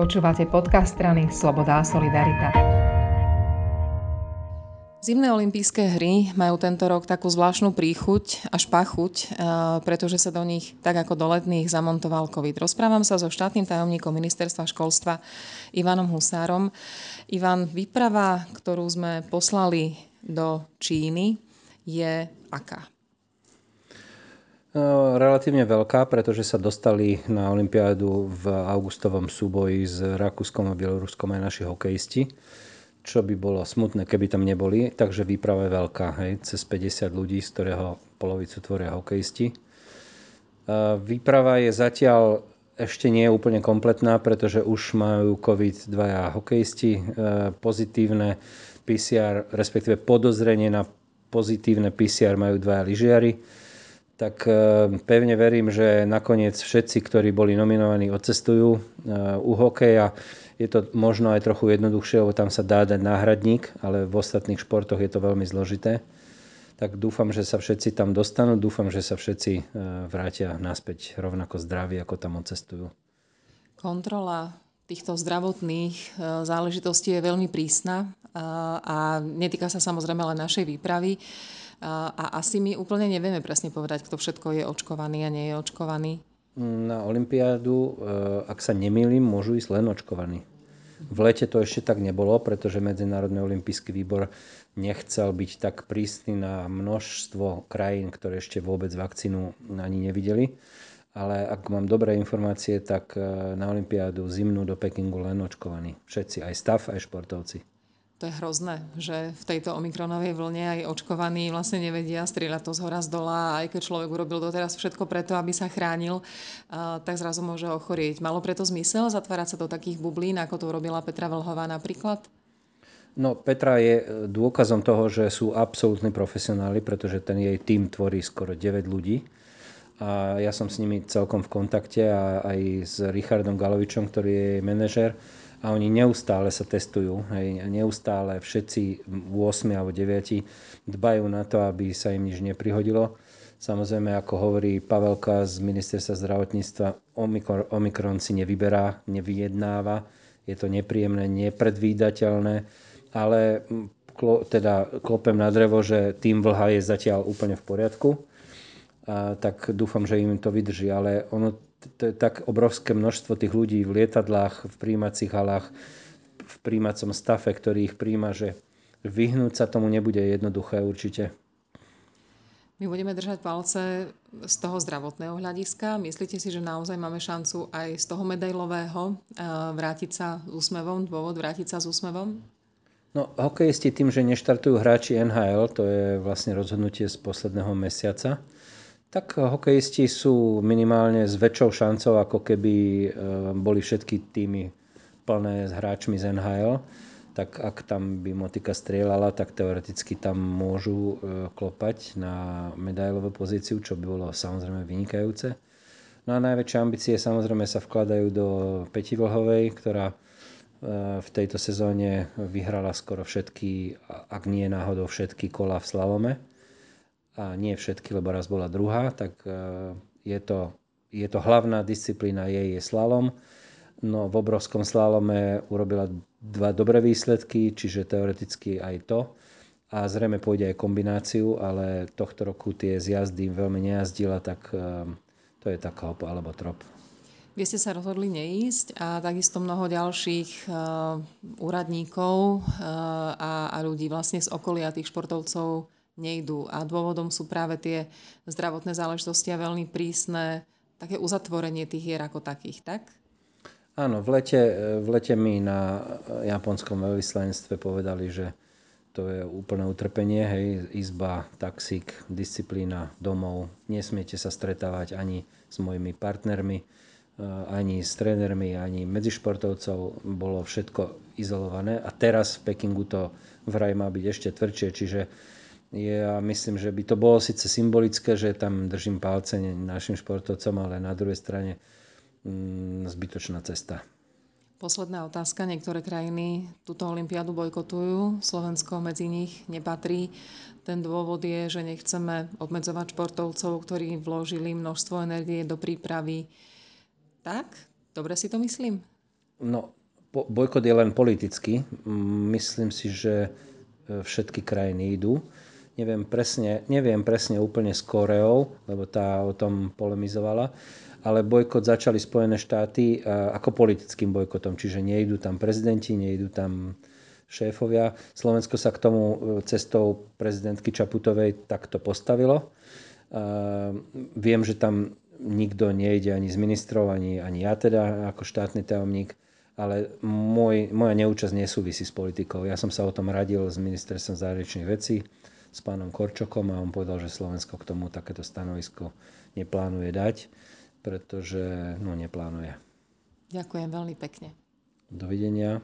Počúvate podcast strany Sloboda a Solidarita. Zimné olympijské hry majú tento rok takú zvláštnu príchuť až pachuť, eh, pretože sa do nich, tak ako do letných, zamontoval COVID. Rozprávam sa so štátnym tajomníkom ministerstva školstva Ivanom Husárom. Ivan, výprava, ktorú sme poslali do Číny, je aká? No, relatívne veľká, pretože sa dostali na Olympiádu v augustovom súboji s Rakúskom a Bieloruskom aj naši hokejisti, čo by bolo smutné, keby tam neboli. Takže výprava je veľká, hej, cez 50 ľudí, z ktorého polovicu tvoria hokejisti. Výprava je zatiaľ ešte nie je úplne kompletná, pretože už majú COVID dvaja hokejisti, e, pozitívne PCR, respektíve podozrenie na pozitívne PCR majú dvaja lyžiari tak e, pevne verím, že nakoniec všetci, ktorí boli nominovaní, odcestujú. E, u hokeja je to možno aj trochu jednoduchšie, lebo tam sa dá dať náhradník, ale v ostatných športoch je to veľmi zložité. Tak dúfam, že sa všetci tam dostanú, dúfam, že sa všetci e, vrátia naspäť rovnako zdraví, ako tam odcestujú. Kontrola týchto zdravotných záležitostí je veľmi prísna a netýka sa samozrejme len našej výpravy a asi my úplne nevieme presne povedať, kto všetko je očkovaný a nie je očkovaný. Na Olympiádu, e, ak sa nemýlim, môžu ísť len očkovaní. V lete to ešte tak nebolo, pretože Medzinárodný olimpijský výbor nechcel byť tak prísny na množstvo krajín, ktoré ešte vôbec vakcínu ani nevideli. Ale ak mám dobré informácie, tak e, na Olympiádu zimnú do Pekingu len očkovaní. Všetci, aj stav, aj športovci. To je hrozné, že v tejto omikronovej vlne aj očkovaní vlastne nevedia strieľať to z hora z dola aj keď človek urobil doteraz všetko preto, aby sa chránil, tak zrazu môže ochorieť. Malo preto zmysel zatvárať sa do takých bublín, ako to urobila Petra Vlhová napríklad? No, Petra je e, dôkazom toho, že sú absolútni profesionáli, pretože ten jej tým tvorí skoro 9 ľudí. A ja som s nimi celkom v kontakte a aj s Richardom Galovičom, ktorý je jej manažer a oni neustále sa testujú. Hej, neustále všetci 8 alebo 9 dbajú na to, aby sa im nič neprihodilo. Samozrejme, ako hovorí Pavelka z ministerstva zdravotníctva, Omikron, Omikron si nevyberá, nevyjednáva, je to nepríjemné, nepredvídateľné, ale klo, teda klopem na drevo, že tým vlha je zatiaľ úplne v poriadku, tak dúfam, že im to vydrží, ale ono to je tak obrovské množstvo tých ľudí v lietadlách, v príjmacích halách, v príjmacom stave, ktorý ich príjma, že vyhnúť sa tomu nebude jednoduché určite. My budeme držať palce z toho zdravotného hľadiska. Myslíte si, že naozaj máme šancu aj z toho medailového eh, vrátiť sa s úsmevom, dôvod vrátiť sa s úsmevom? No, hokejisti tým, že neštartujú hráči NHL, to je vlastne rozhodnutie z posledného mesiaca, tak hokejisti sú minimálne s väčšou šancou, ako keby e, boli všetky týmy plné s hráčmi z NHL. Tak ak tam by motika strieľala, tak teoreticky tam môžu e, klopať na medailovú pozíciu, čo by bolo samozrejme vynikajúce. No a najväčšie ambície samozrejme sa vkladajú do Peti Vlhovej, ktorá v tejto sezóne vyhrala skoro všetky, ak nie náhodou všetky kola v slalome a nie všetky, lebo raz bola druhá, tak e, je to, je to hlavná disciplína jej je slalom. No v obrovskom slalome urobila dva dobré výsledky, čiže teoreticky aj to. A zrejme pôjde aj kombináciu, ale tohto roku tie zjazdy veľmi nejazdila, tak e, to je taká hop alebo trop. Vy ste sa rozhodli neísť a takisto mnoho ďalších uh, úradníkov a ľudí vlastne z okolia tých športovcov nejdú. A dôvodom sú práve tie zdravotné záležitosti a veľmi prísne také uzatvorenie tých hier ako takých, tak? Áno, v lete, v lete mi na japonskom veľvyslanectve povedali, že to je úplné utrpenie, hej, izba, taxík, disciplína, domov. Nesmiete sa stretávať ani s mojimi partnermi, eh, ani s trénermi, ani medzi športovcov. Bolo všetko izolované a teraz v Pekingu to vraj má byť ešte tvrdšie, čiže ja myslím, že by to bolo síce symbolické, že tam držím palce našim športovcom, ale na druhej strane mm, zbytočná cesta. Posledná otázka. Niektoré krajiny túto olympiádu bojkotujú. Slovensko medzi nich nepatrí. Ten dôvod je, že nechceme obmedzovať športovcov, ktorí vložili množstvo energie do prípravy. Tak? Dobre si to myslím? No, bojkot je len politický. Myslím si, že e, všetky krajiny idú. Neviem presne, neviem presne úplne s Koreou, lebo tá o tom polemizovala, ale bojkot začali Spojené štáty ako politickým bojkotom, čiže nejdú tam prezidenti, nejdú tam šéfovia. Slovensko sa k tomu e, cestou prezidentky Čaputovej takto postavilo. Viem, že tam nikto nejde ani z ministrov, ani, ani ja teda ako štátny tajomník, ale môj, moja neúčasť nesúvisí s politikou. Ja som sa o tom radil s ministerstvom zahraničných vecí, s pánom Korčokom a on povedal, že Slovensko k tomu takéto stanovisko neplánuje dať, pretože no, neplánuje. Ďakujem veľmi pekne. Dovidenia.